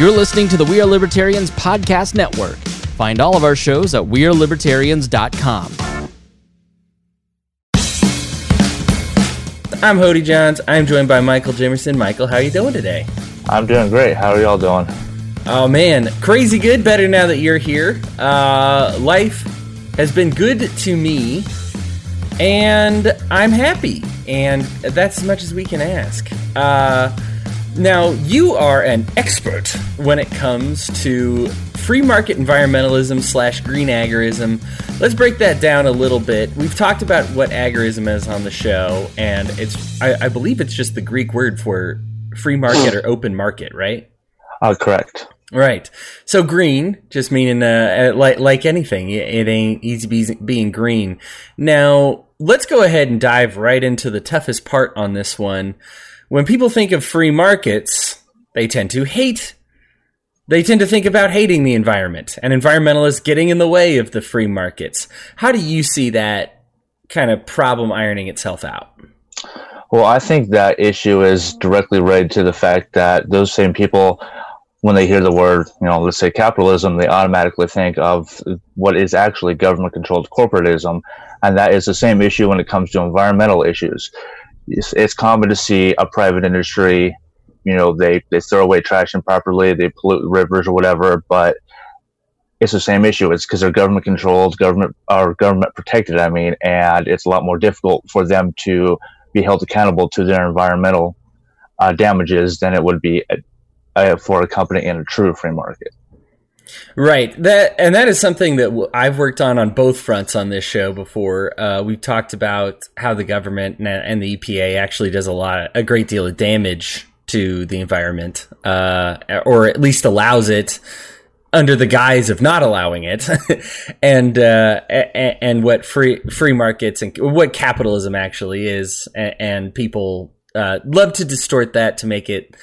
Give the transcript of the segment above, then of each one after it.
You're listening to the We Are Libertarians Podcast Network. Find all of our shows at WeareLibertarians.com. I'm Hody Johns. I'm joined by Michael Jimerson. Michael, how are you doing today? I'm doing great. How are y'all doing? Oh man, crazy good. Better now that you're here. Uh, life has been good to me, and I'm happy, and that's as much as we can ask. Uh, now, you are an expert when it comes to free market environmentalism slash green agorism. Let's break that down a little bit. We've talked about what agorism is on the show, and it's I, I believe it's just the Greek word for free market or open market, right? Uh, correct. Right. So green, just meaning uh, like like anything, it ain't easy being green. Now let's go ahead and dive right into the toughest part on this one when people think of free markets, they tend to hate. They tend to think about hating the environment and environmentalists getting in the way of the free markets. How do you see that kind of problem ironing itself out? Well, I think that issue is directly related to the fact that those same people, when they hear the word, you know, let's say capitalism, they automatically think of what is actually government controlled corporatism. And that is the same issue when it comes to environmental issues it's, it's common to see a private industry, you know, they, they throw away trash improperly, they pollute rivers or whatever, but it's the same issue. It's because they're government controlled, government or government protected. I mean, and it's a lot more difficult for them to be held accountable to their environmental uh, damages than it would be for a company in a true free market. Right. That and that is something that I've worked on on both fronts on this show before. Uh, we've talked about how the government and the EPA actually does a lot, a great deal of damage to the environment, uh, or at least allows it under the guise of not allowing it, and uh, and what free free markets and what capitalism actually is, and, people uh, love to distort that to make it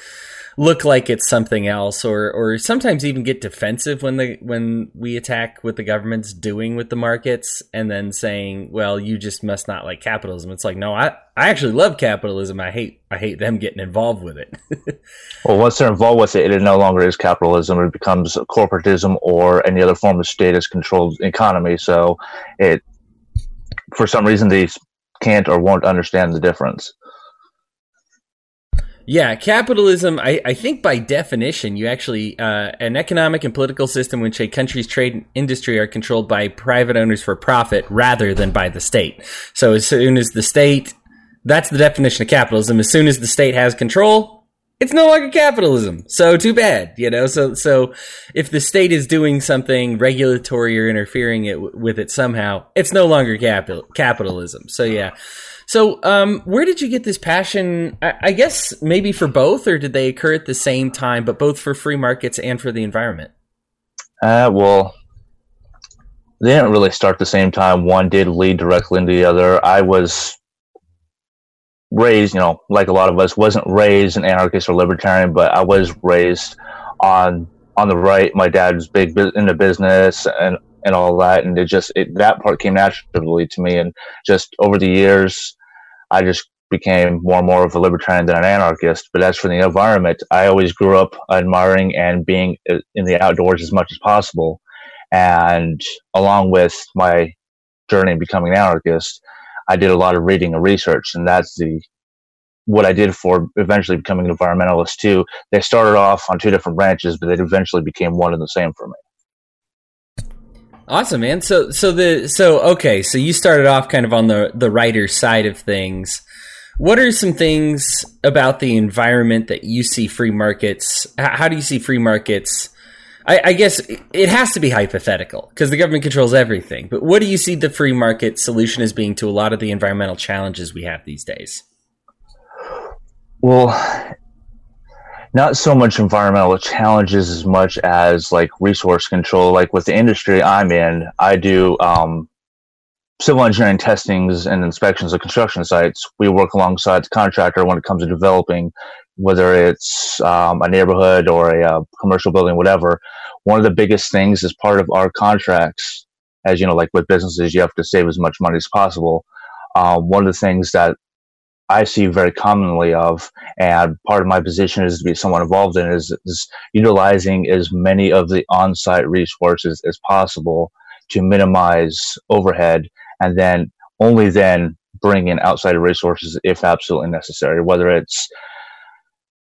look like it's something else or or sometimes even get defensive when the when we attack what the government's doing with the markets and then saying well you just must not like capitalism. It's like no i i actually love capitalism. I hate i hate them getting involved with it. Well once they're involved with it it no longer is capitalism. It becomes corporatism or any other form of status controlled economy. So it for some reason they can't or won't understand the difference yeah, capitalism, I, I think by definition, you actually, uh, an economic and political system in which a country's trade and industry are controlled by private owners for profit rather than by the state. So as soon as the state, that's the definition of capitalism. As soon as the state has control, it's no longer capitalism. So too bad, you know. So so if the state is doing something regulatory or interfering it with it somehow, it's no longer capital capitalism. So yeah. So, um, where did you get this passion? I, I, guess maybe for both, or did they occur at the same time, but both for free markets and for the environment? Uh, well, they didn't really start the same time. One did lead directly into the other. I was raised, you know, like a lot of us, wasn't raised an anarchist or libertarian, but I was raised on on the right. My dad was big into business and and all that, and it just it, that part came naturally to me. And just over the years, I just became more and more of a libertarian than an anarchist. But as for the environment, I always grew up admiring and being uh, in the outdoors as much as possible. And along with my journey in becoming an anarchist, I did a lot of reading and research, and that's the what I did for eventually becoming an environmentalist too. They started off on two different branches, but they eventually became one and the same for me. Awesome, man. So so the so okay, so you started off kind of on the the writer side of things. What are some things about the environment that you see free markets? How do you see free markets? I, I guess it has to be hypothetical because the government controls everything. But what do you see the free market solution as being to a lot of the environmental challenges we have these days? Well, not so much environmental challenges as much as like resource control. Like with the industry I'm in, I do um, civil engineering testings and inspections of construction sites. We work alongside the contractor when it comes to developing, whether it's um, a neighborhood or a, a uh, commercial building, whatever. One of the biggest things is part of our contracts, as you know, like with businesses, you have to save as much money as possible. Um, one of the things that I see very commonly of, and part of my position is to be somewhat involved in, is, is utilizing as many of the on-site resources as possible to minimize overhead, and then only then bring in outside resources if absolutely necessary. Whether it's,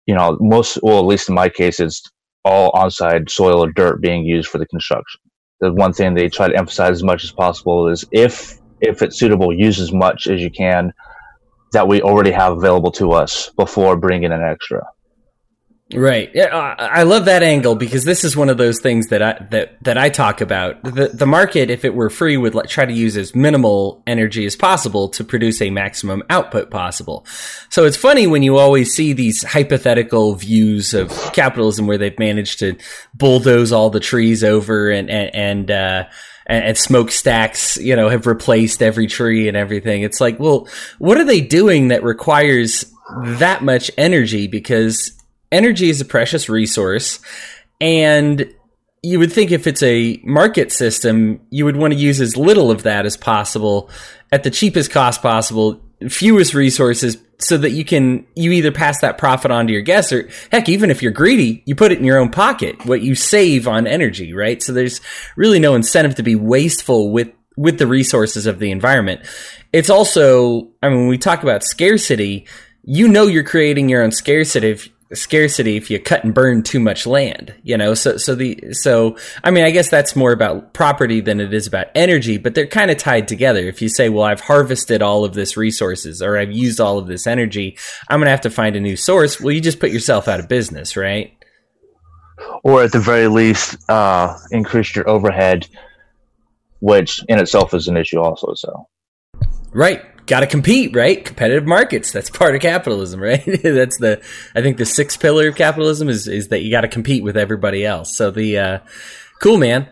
you know, most, well, at least in my case, it's all on-site soil or dirt being used for the construction. The one thing they try to emphasize as much as possible is if if it's suitable, use as much as you can that we already have available to us before bringing in an extra. Right. Yeah, I love that angle because this is one of those things that I that that I talk about. The the market, if it were free, would try to use as minimal energy as possible to produce a maximum output possible. So it's funny when you always see these hypothetical views of capitalism where they've managed to bulldoze all the trees over and and, and uh, and, and smokestacks, you know, have replaced every tree and everything. It's like, well, what are they doing that requires that much energy? Because energy is a precious resource, and you would think if it's a market system, you would want to use as little of that as possible at the cheapest cost possible, fewest resources, so that you can you either pass that profit on to your guests or heck even if you're greedy you put it in your own pocket what you save on energy right? So there's really no incentive to be wasteful with with the resources of the environment. It's also i mean when we talk about scarcity you know you're creating your own scarcity if, scarcity if you cut and burn too much land you know? So so the so i mean i guess that's more about property than it is about energy but they're kind of tied together. If you say well i've harvested all of this resources or i've used all of this energy i'm going to have to find a new source well you just put yourself out of business right? Or at the very least uh, increase your overhead which in itself is an issue also so. Right got to compete, right? Competitive markets. That's part of capitalism, right? That's the I think the sixth pillar of capitalism is is that you got to compete with everybody else. So the uh, cool man.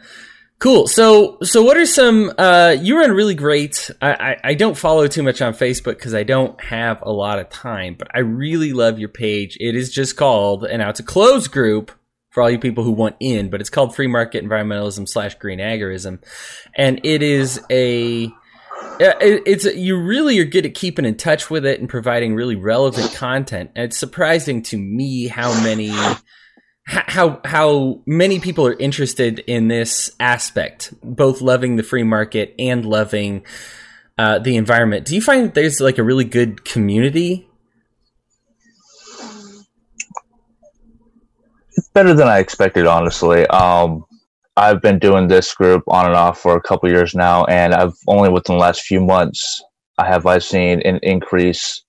Cool. So, so what are some? Uh, you run really great. I, I, I don't follow too much on Facebook because I don't have a lot of time, but I really love your page. It is just called, and now it's a closed group for all you people who want in, but it's called Free Market Environmentalism slash Green Agorism, and it is a it's you really are good at keeping in touch with it and providing really relevant content. And it's surprising to me how many how how many people are interested in this aspect, both loving the free market and loving uh, the environment. Do you find that there's like a really good community? It's better than I expected, honestly. Um, I've been doing this group on and off for a couple years now, and I've only within the last few months I have I've seen an increase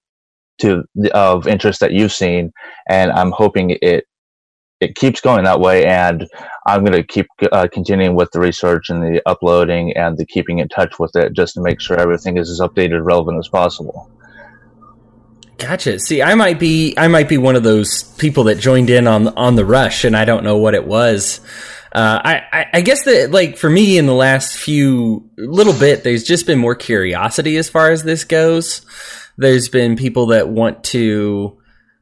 to of interest that you've seen, and I'm hoping it it keeps going that way. And I'm going to keep uh, continuing with the research and the uploading and the keeping in touch with it, just to make sure everything is as updated, relevant as possible. Gotcha. See, I might be I might be one of those people that joined in on on the rush, and I don't know what it was. Uh, I, I guess that like for me in the last few little bit, there's just been more curiosity as far as this goes. There's been people that want to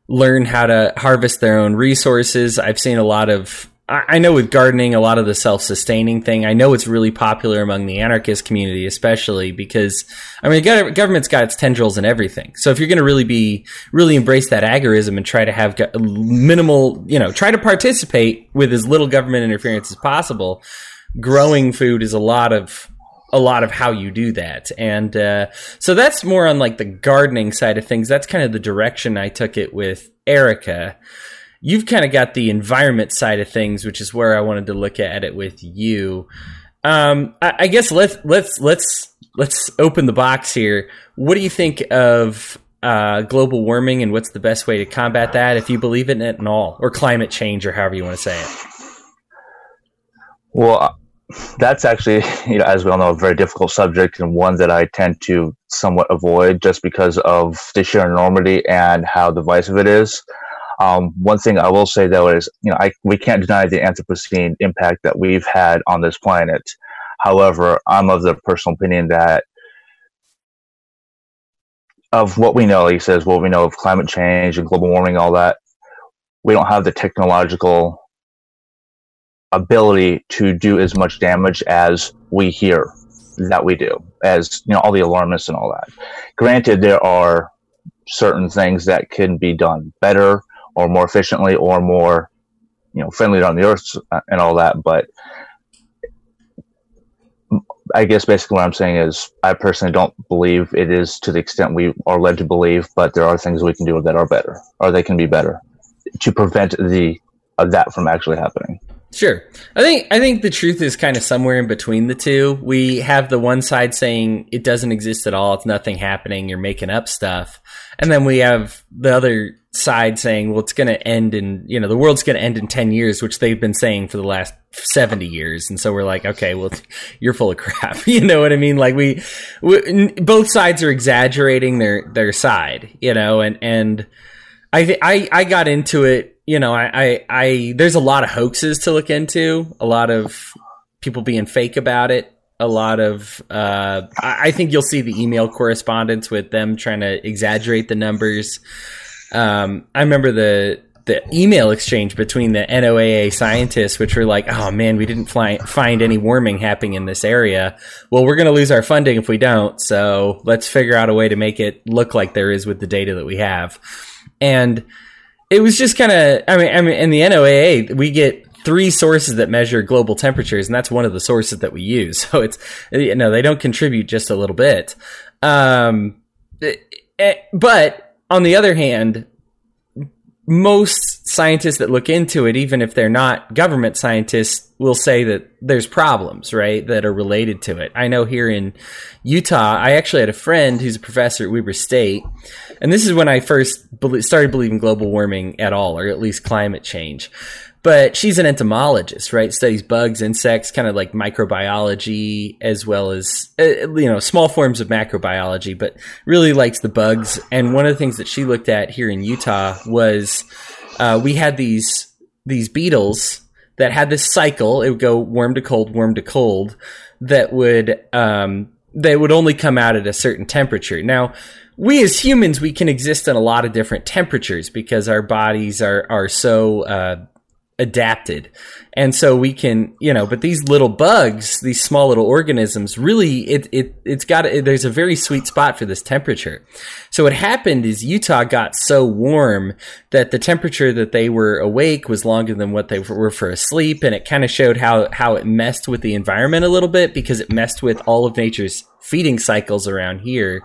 learn how to harvest their own resources. I've seen a lot of I know with gardening, a lot of the self sustaining thing, I know it's really popular among the anarchist community, especially because, I mean, government's got its tendrils and everything. So if you're going to really be, really embrace that agorism and try to have minimal, you know, try to participate with as little government interference as possible, growing food is a lot of, a lot of how you do that. And uh, so that's more on like the gardening side of things. That's kind of the direction I took it with Erica you've kind of got the environment side of things, which is where I wanted to look at it with you. Um, I, I, guess let's let's let's let's open the box here. What do you think of uh, global warming, and what's the best way to combat that, if you believe in it at all, or climate change, or however you want to say it? Well, that's actually, you know, as we all know, a very difficult subject and one that I tend to somewhat avoid just because of the sheer enormity and how divisive it is. Um, one thing I will say though is, you know, I, we can't deny the Anthropocene impact that we've had on this planet. However, I'm of the personal opinion that of what we know, he says, what we know of climate change and global warming, all that, we don't have the technological ability to do as much damage as we hear that we do, as you know, all the alarmists and all that. Granted, there are certain things that can be done better or more efficiently or more, you know, friendly on the earth and all that. But I guess basically what I'm saying is I personally don't believe it is to the extent we are led to believe, but there are things we can do that are better or they can be better to prevent the uh, that from actually happening. Sure. I think I think the truth is kind of somewhere in between the two. We have the one side saying it doesn't exist at all, it's nothing happening, you're making up stuff. And then we have the other side saying, well, it's going to end in, you know, the world's going to end in 10 years, which they've been saying for the last 70 years. And so we're like, okay, well, you're full of crap. you know what I mean? Like we, we both sides are exaggerating their, their side, you know, and, and I, I, I got into it you know, I, I, I, there's a lot of hoaxes to look into, a lot of people being fake about it, a lot of, uh, I think you'll see the email correspondence with them trying to exaggerate the numbers. Um, I remember the, the email exchange between the NOAA scientists, which were like, "Oh man, we didn't fly, find any warming happening in this area. Well, we're going to lose our funding if we don't. So let's figure out a way to make it look like there is with the data that we have." And it was just kind of I mean I mean in the NOAA we get three sources that measure global temperatures and that's one of the sources that we use. So it's you know they don't contribute just a little bit. Um, but on the other hand most scientists that look into it even if they're not government scientists will say that there's problems right that are related to it i know here in utah i actually had a friend who's a professor at weber state and this is when I first started believing global warming at all, or at least climate change. But she's an entomologist, right? Studies bugs, insects, kind of like microbiology, as well as uh, you know small forms of macrobiology. But really likes the bugs. And one of the things that she looked at here in Utah was uh, we had these these beetles that had this cycle. It would go warm to cold, warm to cold. That would um, they would only come out at a certain temperature. Now, we as humans we can exist in a lot of different temperatures because our bodies are are so uh, adapted. And so we can you know but these little bugs these small little organisms really it, it it's got it, there's a very sweet spot for this temperature. So what happened is utah got so warm that the temperature that they were awake was longer than what they were for asleep. And it kind of showed how how it messed with the environment a little bit because it messed with all of nature's feeding cycles around here.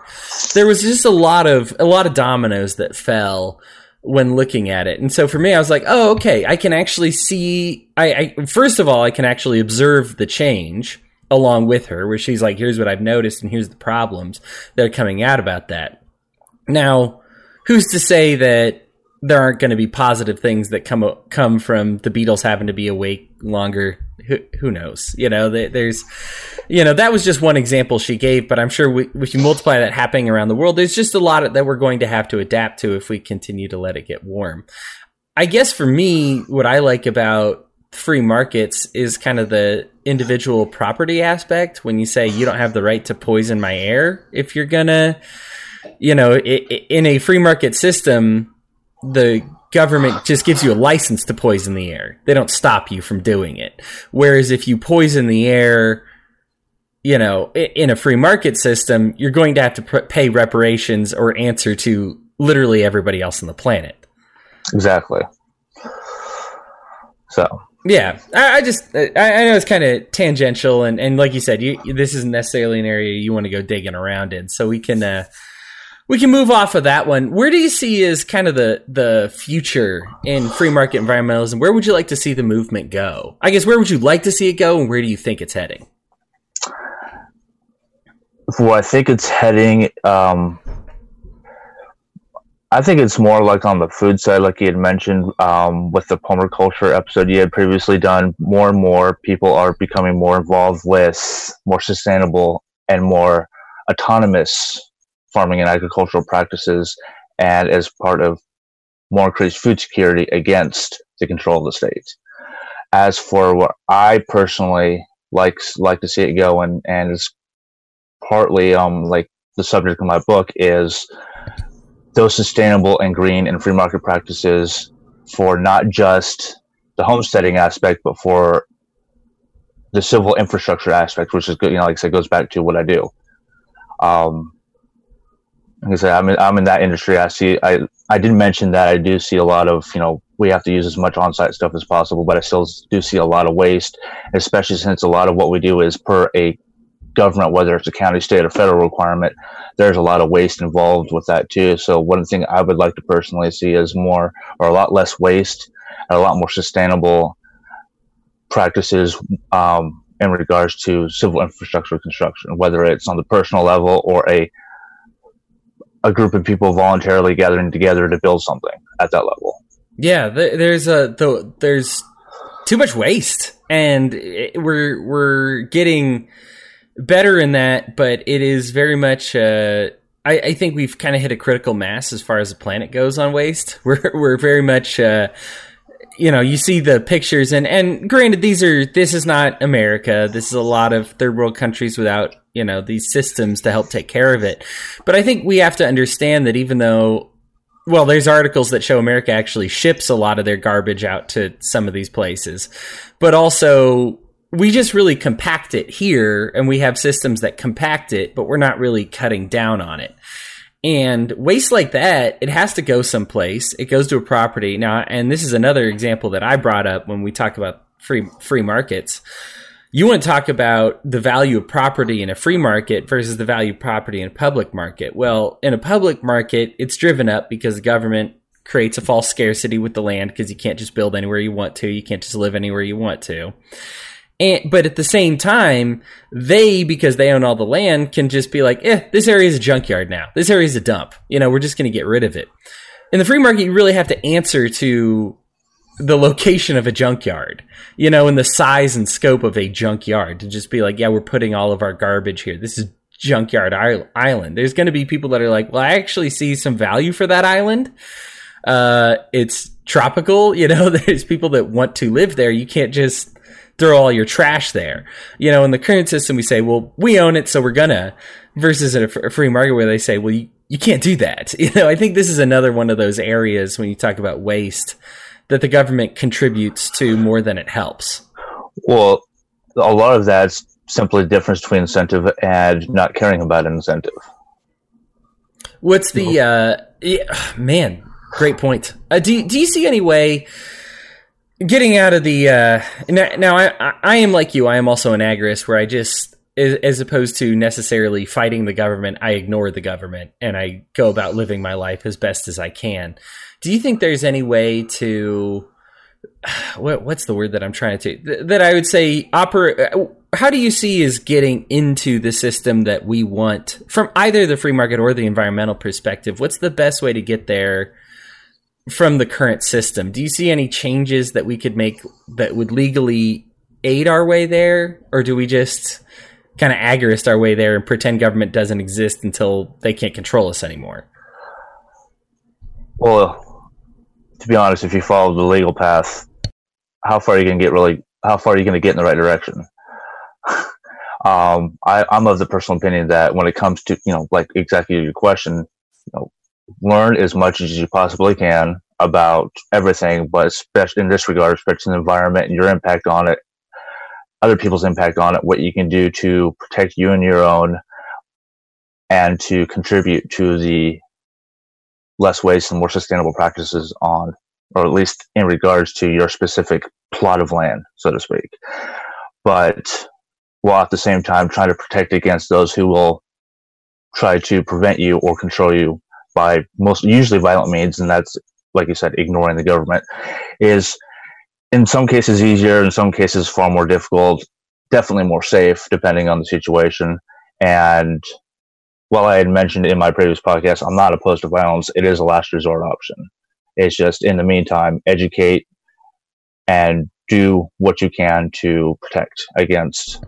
There was just a lot of a lot of dominoes that fell when looking at it. And so for me, I was like, oh, okay, I can actually see. I, I, first of all, I can actually observe the change along with her, where she's like, here's what I've noticed, and here's the problems that are coming out about that. Now, who's to say that there aren't going to be positive things that come come from the beetles having to be awake longer. Who, who knows? You know, there's, you know, that was just one example she gave, but I'm sure we, if you multiply that happening around the world, there's just a lot of, that we're going to have to adapt to if we continue to let it get warm. I guess for me, what I like about free markets is kind of the individual property aspect. When you say you don't have the right to poison my air, if you're gonna, you know, in a free market system, the government just gives you a license to poison the air. They don't stop you from doing it. Whereas if you poison the air, you know, in a free market system, you're going to have to pay reparations or answer to literally everybody else on the planet. Exactly. So yeah, I, I just I, I, know it's kind of tangential, and, and like you said, you, this isn't necessarily an area you want to go digging around in. So we can uh, we can move off of that one. Where do you see is kind of the the future in free market environmentalism? Where would you like to see the movement go? I guess where would you like to see it go, and where do you think it's heading? Well, I think it's heading. Um, I think it's more like on the food side, like you had mentioned um, with the culture episode you had previously done. More and more people are becoming more involved with more sustainable and more autonomous farming and agricultural practices and as part of more increased food security against the control of the state. As for what I personally like like to see it go and and is partly um like the subject of my book is those sustainable and green and free market practices for not just the homesteading aspect but for the civil infrastructure aspect which is good you know like I said goes back to what I do um like I said, I'm in, I'm in that industry. I see. I I did mention that I do see a lot of you know we have to use as much on-site stuff as possible, but I still do see a lot of waste, especially since a lot of what we do is per a government, whether it's a county, state, or federal requirement. There's a lot of waste involved with that too. So one thing I would like to personally see is more or a lot less waste and a lot more sustainable practices um, in regards to civil infrastructure construction, whether it's on the personal level or a a group of people voluntarily gathering together to build something at that level. Yeah, there's a there's too much waste, and we're we're getting better in that, but it is very much. Uh, I, I, think we've kind of hit a critical mass as far as the planet goes on waste. We're we're very much. Uh, you know, you see the pictures, and and granted, these are this is not America. This is a lot of third world countries without you know these systems to help take care of it. But I think we have to understand that even though well, there's articles that show America actually ships a lot of their garbage out to some of these places, but also we just really compact it here and we have systems that compact it, but we're not really cutting down on it. And waste like that, it has to go someplace. It goes to a property. Now, and this is another example that I brought up when we talk about free free markets. You want to talk about the value of property in a free market versus the value of property in a public market. Well, in a public market, it's driven up because the government creates a false scarcity with the land because you can't just build anywhere you want to. You can't just live anywhere you want to. And, but at the same time, they, because they own all the land, can just be like, eh, this area is a junkyard now. This area is a dump. You know, we're just going to get rid of it. In the free market, you really have to answer to the location of a junkyard, you know, and the size and scope of a junkyard to just be like, yeah, we're putting all of our garbage here. This is junkyard island. There's going to be people that are like, well, I actually see some value for that island. Uh, it's tropical, you know, there's people that want to live there. You can't just throw all your trash there. You know, in the current system, we say, well, we own it, so we're gonna, versus a, free market where they say, well, you, you can't do that. You know, I think this is another one of those areas when you talk about waste that the government contributes to more than it helps? Well, a lot of that's simply the difference between incentive and not caring about an incentive. What's the uh, yeah, man? Great point. Uh, do do you see any way getting out of the uh, now? now I I am like you. I am also an agorist where I just as opposed to necessarily fighting the government, I ignore the government and I go about living my life as best as I can. Do you think there's any way to what, what's the word that I'm trying to that I would say operate? Uh, how do you see is getting into the system that we want from either the free market or the environmental perspective? What's the best way to get there from the current system? Do you see any changes that we could make that would legally aid our way there, or do we just kind of agorist our way there and pretend government doesn't exist until they can't control us anymore? Well, to be honest, if you follow the legal path, how far are you going to get really, how far are you going to get in the right direction? um, I, I'm of the personal opinion that when it comes to, you know, like exactly your question, you know, learn as much as you possibly can about everything, but especially in this regard, especially the environment and your impact on it, other people's impact on it, what you can do to protect you and your own, and to contribute to the less waste and more sustainable practices on, or at least in regards to your specific plot of land, so to speak. But while at the same time trying to protect against those who will try to prevent you or control you by most usually violent means, and that's like you said, ignoring the government, is in some cases easier, in some cases far more difficult, definitely more safe depending on the situation. And while I had mentioned in my previous podcast, I'm not opposed to violence. It is a last resort option. It's just in the meantime, educate and do what you can to protect against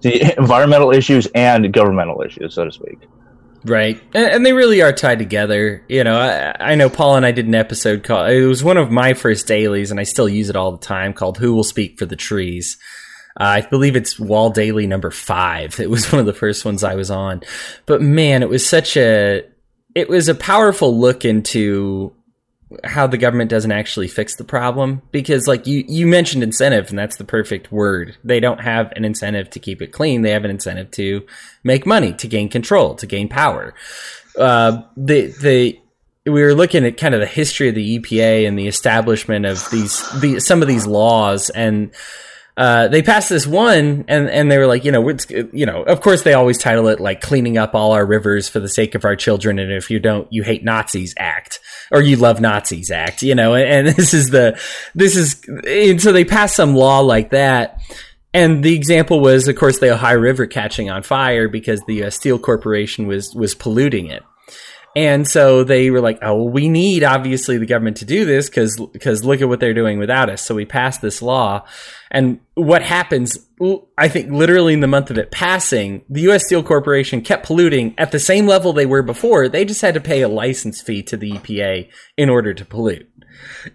the environmental issues and governmental issues, so to speak. Right, and, they really are tied together. You know, I, I, know Paul and I did an episode called. It was one of my first dailies, and I still use it all the time. Called "Who Will Speak for the Trees." Uh, I believe it's WAL Daily number five. It was one of the first ones I was on. But man, it was such a, it was a powerful look into how the government doesn't actually fix the problem because like you you mentioned incentive and that's the perfect word. They don't have an incentive to keep it clean. They have an incentive to make money to gain control to gain power. Uh, the the we were looking at kind of the history of the EPA and the establishment of these the some of these laws and uh, they passed this one and, and they were like, you know, it's, you know, of course they always title it like cleaning up all our rivers for the sake of our children. And if you don't, you hate Nazis act or you love Nazis act, you know, and, and this is the, this is, and so they passed some law like that. And the example was, of course, the Ohio River catching on fire because the uh, Steel Corporation was, was polluting it. And so they were like, "Oh, well, we need obviously the government to do this because because look at what they're doing without us." So we passed this law, and what happens? I think literally in the month of it passing, the U.S. Steel Corporation kept polluting at the same level they were before. They just had to pay a license fee to the EPA in order to pollute.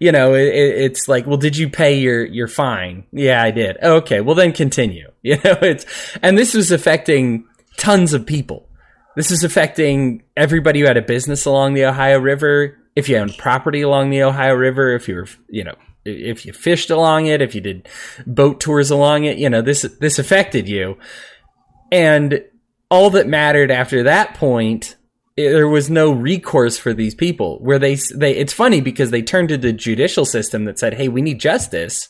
You know, it, it's like, well, did you pay your your fine? Yeah, I did. Okay, well then continue. You know, it's and this was affecting tons of people this is affecting everybody who had a business along the Ohio River. If you owned property along the Ohio River, if you were, you know, if you fished along it, if you did boat tours along it, you know, this this affected you. And all that mattered after that point, eh, there was no recourse for these people. Where they they it's funny because they turned to the judicial system that said, "Hey, we need justice."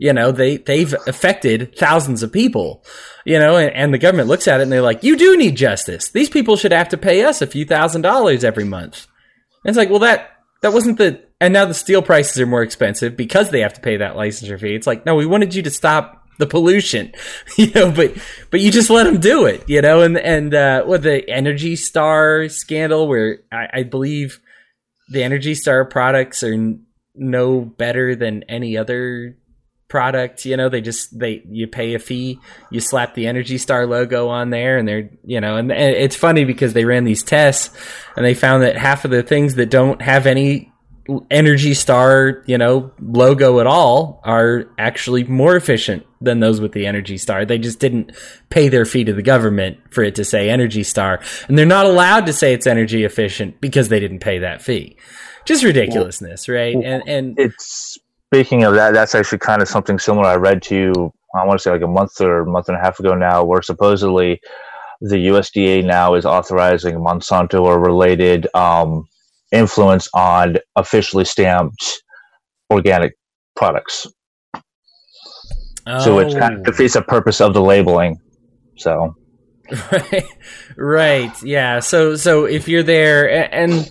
You know, they they've affected thousands of people you know, and, and, the government looks at it and they're like, you do need justice. These people should have to pay us a few thousand dollars every month. And it's like, well, that, that wasn't the, and now the steel prices are more expensive because they have to pay that licensure fee. It's like, no, we wanted you to stop the pollution, you know, but, but you just let them do it, you know, and, and, uh, what the Energy Star scandal where I, I believe the Energy Star products are no better than any other product you know they just they you pay a fee you slap the energy star logo on there and they're you know and, and, it's funny because they ran these tests and they found that half of the things that don't have any energy star you know logo at all are actually more efficient than those with the energy star. They just didn't pay their fee to the government for it to say energy star. And they're not allowed to say it's energy efficient because they didn't pay that fee. Just ridiculousness right? and and it's Speaking of that, that's actually kind of something similar I read to you, I want to say like a month or a month and a half ago now, where supposedly the USDA now is authorizing Monsanto or related um, influence on officially stamped organic products. Oh. So it kind of defeats the purpose of the labeling. So, right, right, yeah. So, so if you're there, and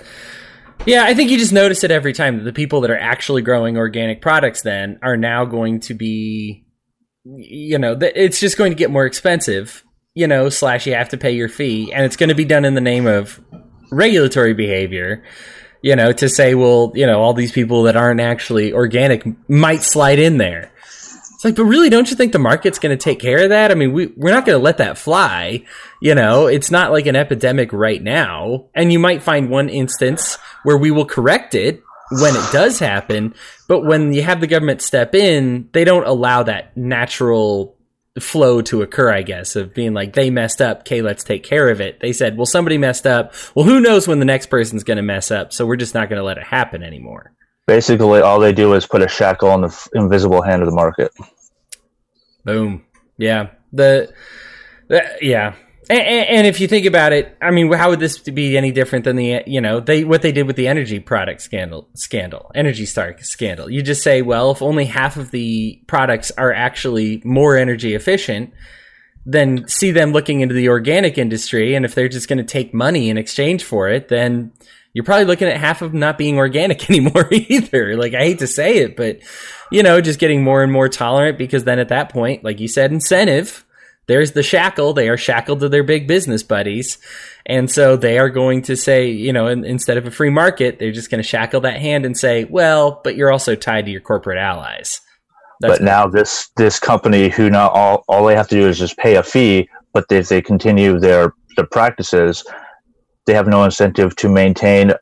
yeah, I think you just notice it every time that the people that are actually growing organic products then are now going to be, you know, it's just going to get more expensive, you know, slash you have to pay your fee, and it's going to be done in the name of regulatory behavior, you know, to say, well, you know, all these people that aren't actually organic might slide in there. It's like, but really, don't you think the market's going to take care of that? I mean, we, we're not going to let that fly. You know, it's not like an epidemic right now. And you might find one instance where we will correct it when it does happen. But when you have the government step in, they don't allow that natural flow to occur, I guess, of being like, they messed up. Okay, let's take care of it. They said, well, somebody messed up. Well, who knows when the next person's going to mess up? So we're just not going to let it happen anymore. Basically, all they do is put a shackle on the invisible hand of the market. Boom. Yeah. The, the yeah. And, and, if you think about it, I mean, how would this be any different than the you know they what they did with the energy product scandal scandal Energy Star scandal? You just say, well, if only half of the products are actually more energy efficient, then see them looking into the organic industry, and if they're just going to take money in exchange for it, then you're probably looking at half of them not being organic anymore either. Like I hate to say it, but you know, just getting more and more tolerant because then at that point, like you said, incentive. There's the shackle. They are shackled to their big business buddies. And so they are going to say, you know, in, instead of a free market, they're just going to shackle that hand and say, well, but you're also tied to your corporate allies. That's but now this this company who now all, all they have to do is just pay a fee, but if they continue their their practices, they have no incentive to maintain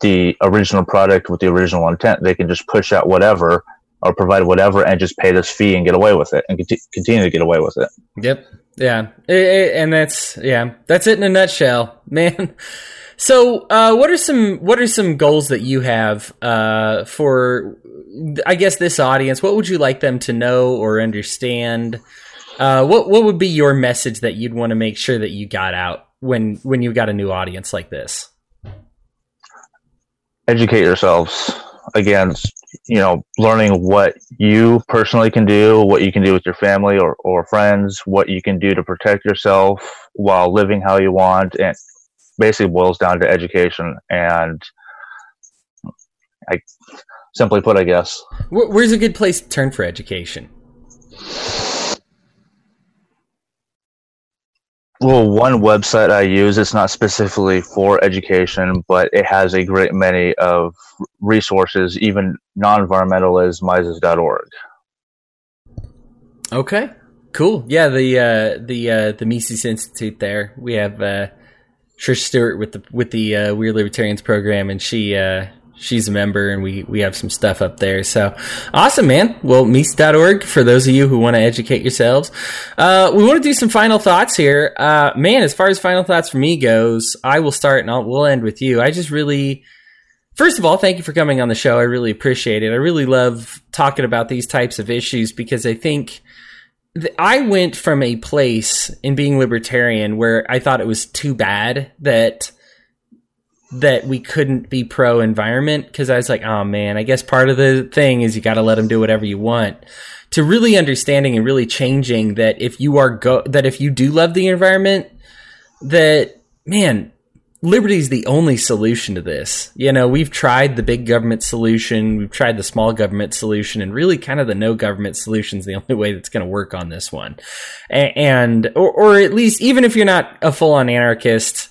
the original product with the original intent. They can just push out whatever or provide whatever and just pay this fee and get away with it and continue to get away with it. Yep. Yeah, it, it, and that's yeah, that's it in a nutshell, man. So, uh, what are some what are some goals that you have uh, for, I guess, this audience? What would you like them to know or understand? Uh, what what would be your message that you'd want to make sure that you got out when when you got a new audience like this? Educate yourselves against you know learning what you personally can do, what you can do with your family or or friends, what you can do to protect yourself while living how you want, and basically boils down to education and I simply put, I guess. Where's a good place to turn for education? Well, one website I use, it's not specifically for education, but it has a great many of resources, even non-environmental is Mises.org. Okay, cool. Yeah, the uh, the uh, the Mises Institute there. We have uh, Trish Stewart with the with the uh, We Are Libertarians program, and she uh, she's a member, and we we have some stuff up there. So awesome, man. Well, Mises.org for those of you who want to educate yourselves. Uh, we want to do some final thoughts here, uh, man. As far as final thoughts for me goes, I will start, and I'll, we'll end with you. I just really. First of all, thank you for coming on the show. I really appreciate it. I really love talking about these types of issues because I think I went from a place in being libertarian where I thought it was too bad that that we couldn't be pro environment because I was like, oh man, I guess part of the thing is you got to let them do whatever you want. To really understanding and really changing that if you are go that if you do love the environment, that man, liberty is the only solution to this. You know, we've tried the big government solution, we've tried the small government solution, and really kind of the no government solution is the only way that's going to work on this one. And, or, or at least, even if you're not a full on anarchist,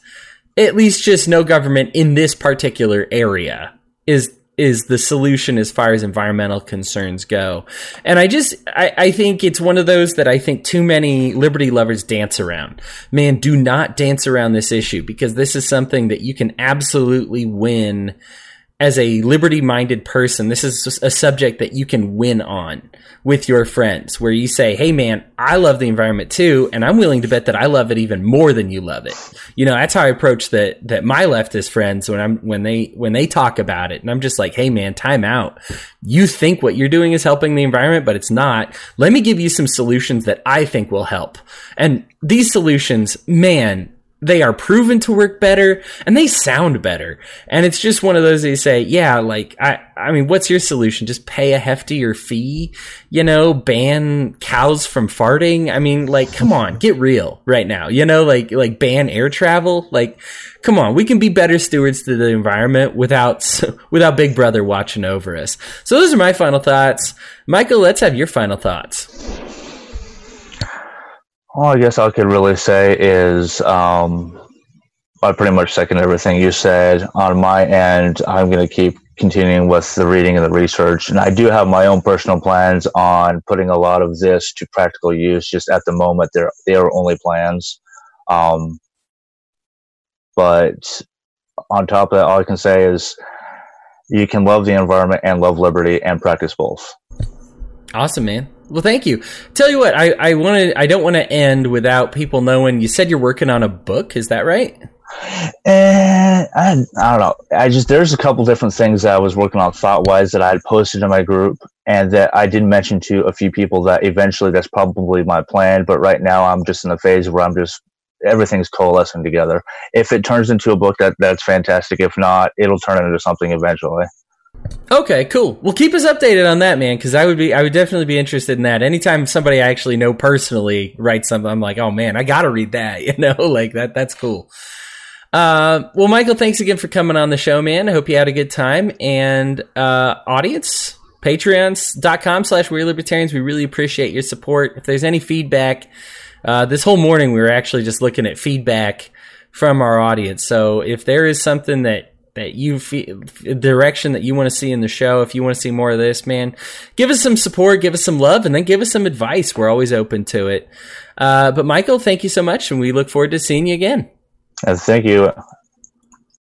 at least just no government in this particular area is is the solution as far as environmental concerns go. And I just, I, I, think it's one of those that I think too many liberty lovers dance around. Man, do not dance around this issue because this is something that you can absolutely win as a liberty minded person, this is a subject that you can win on with your friends, where you say, Hey man, I love the environment too, and I'm willing to bet that I love it even more than you love it. You know, that's how I approach that, that my leftist friends when I'm, when they, when they talk about it. And I'm just like, Hey man, time out. You think what you're doing is helping the environment, but it's not. Let me give you some solutions that I think will help. And these solutions, man, they are proven to work better and they sound better. And it's just one of those you say, yeah, like, I, I mean, what's your solution? Just pay a heftier fee, you know, ban cows from farting. I mean, like, come on, get real right now, you know, like, like ban air travel. Like, come on, we can be better stewards to the environment without, without big brother watching over us. So those are my final thoughts. Michael, let's have your final thoughts. All I guess I could really say is um, I pretty much second everything you said. On my end, I'm going to keep continuing with the reading and the research. And I do have my own personal plans on putting a lot of this to practical use. Just at the moment, they're, they are only plans. Um, but on top of that, all I can say is you can love the environment and love liberty and practice both. Awesome, man. Well, thank you. Tell you what, I, I want to. I don't want to end without people knowing. You said you're working on a book. Is that right? And I, I don't know. I just there's a couple different things that I was working on thought wise that I had posted in my group and that I did mention to a few people that eventually that's probably my plan. But right now I'm just in a phase where I'm just everything's coalescing together. If it turns into a book, that that's fantastic. If not, it'll turn into something eventually. Okay, cool. Well, keep us updated on that, man, because I would be, I would definitely be interested in that. Anytime somebody I actually know personally writes something, I'm like, oh man, I got to read that. You know, like that. That's cool. Uh, well, Michael, thanks again for coming on the show, man. I hope you had a good time. And uh, audience, patreons.com slash we are libertarians. We really appreciate your support. If there's any feedback, uh, this whole morning we were actually just looking at feedback from our audience. So if there is something that that you feel direction that you want to see in the show. If you want to see more of this, man, give us some support, give us some love, and then give us some advice. We're always open to it. Uh, but Michael, thank you so much, and we look forward to seeing you again. Thank you.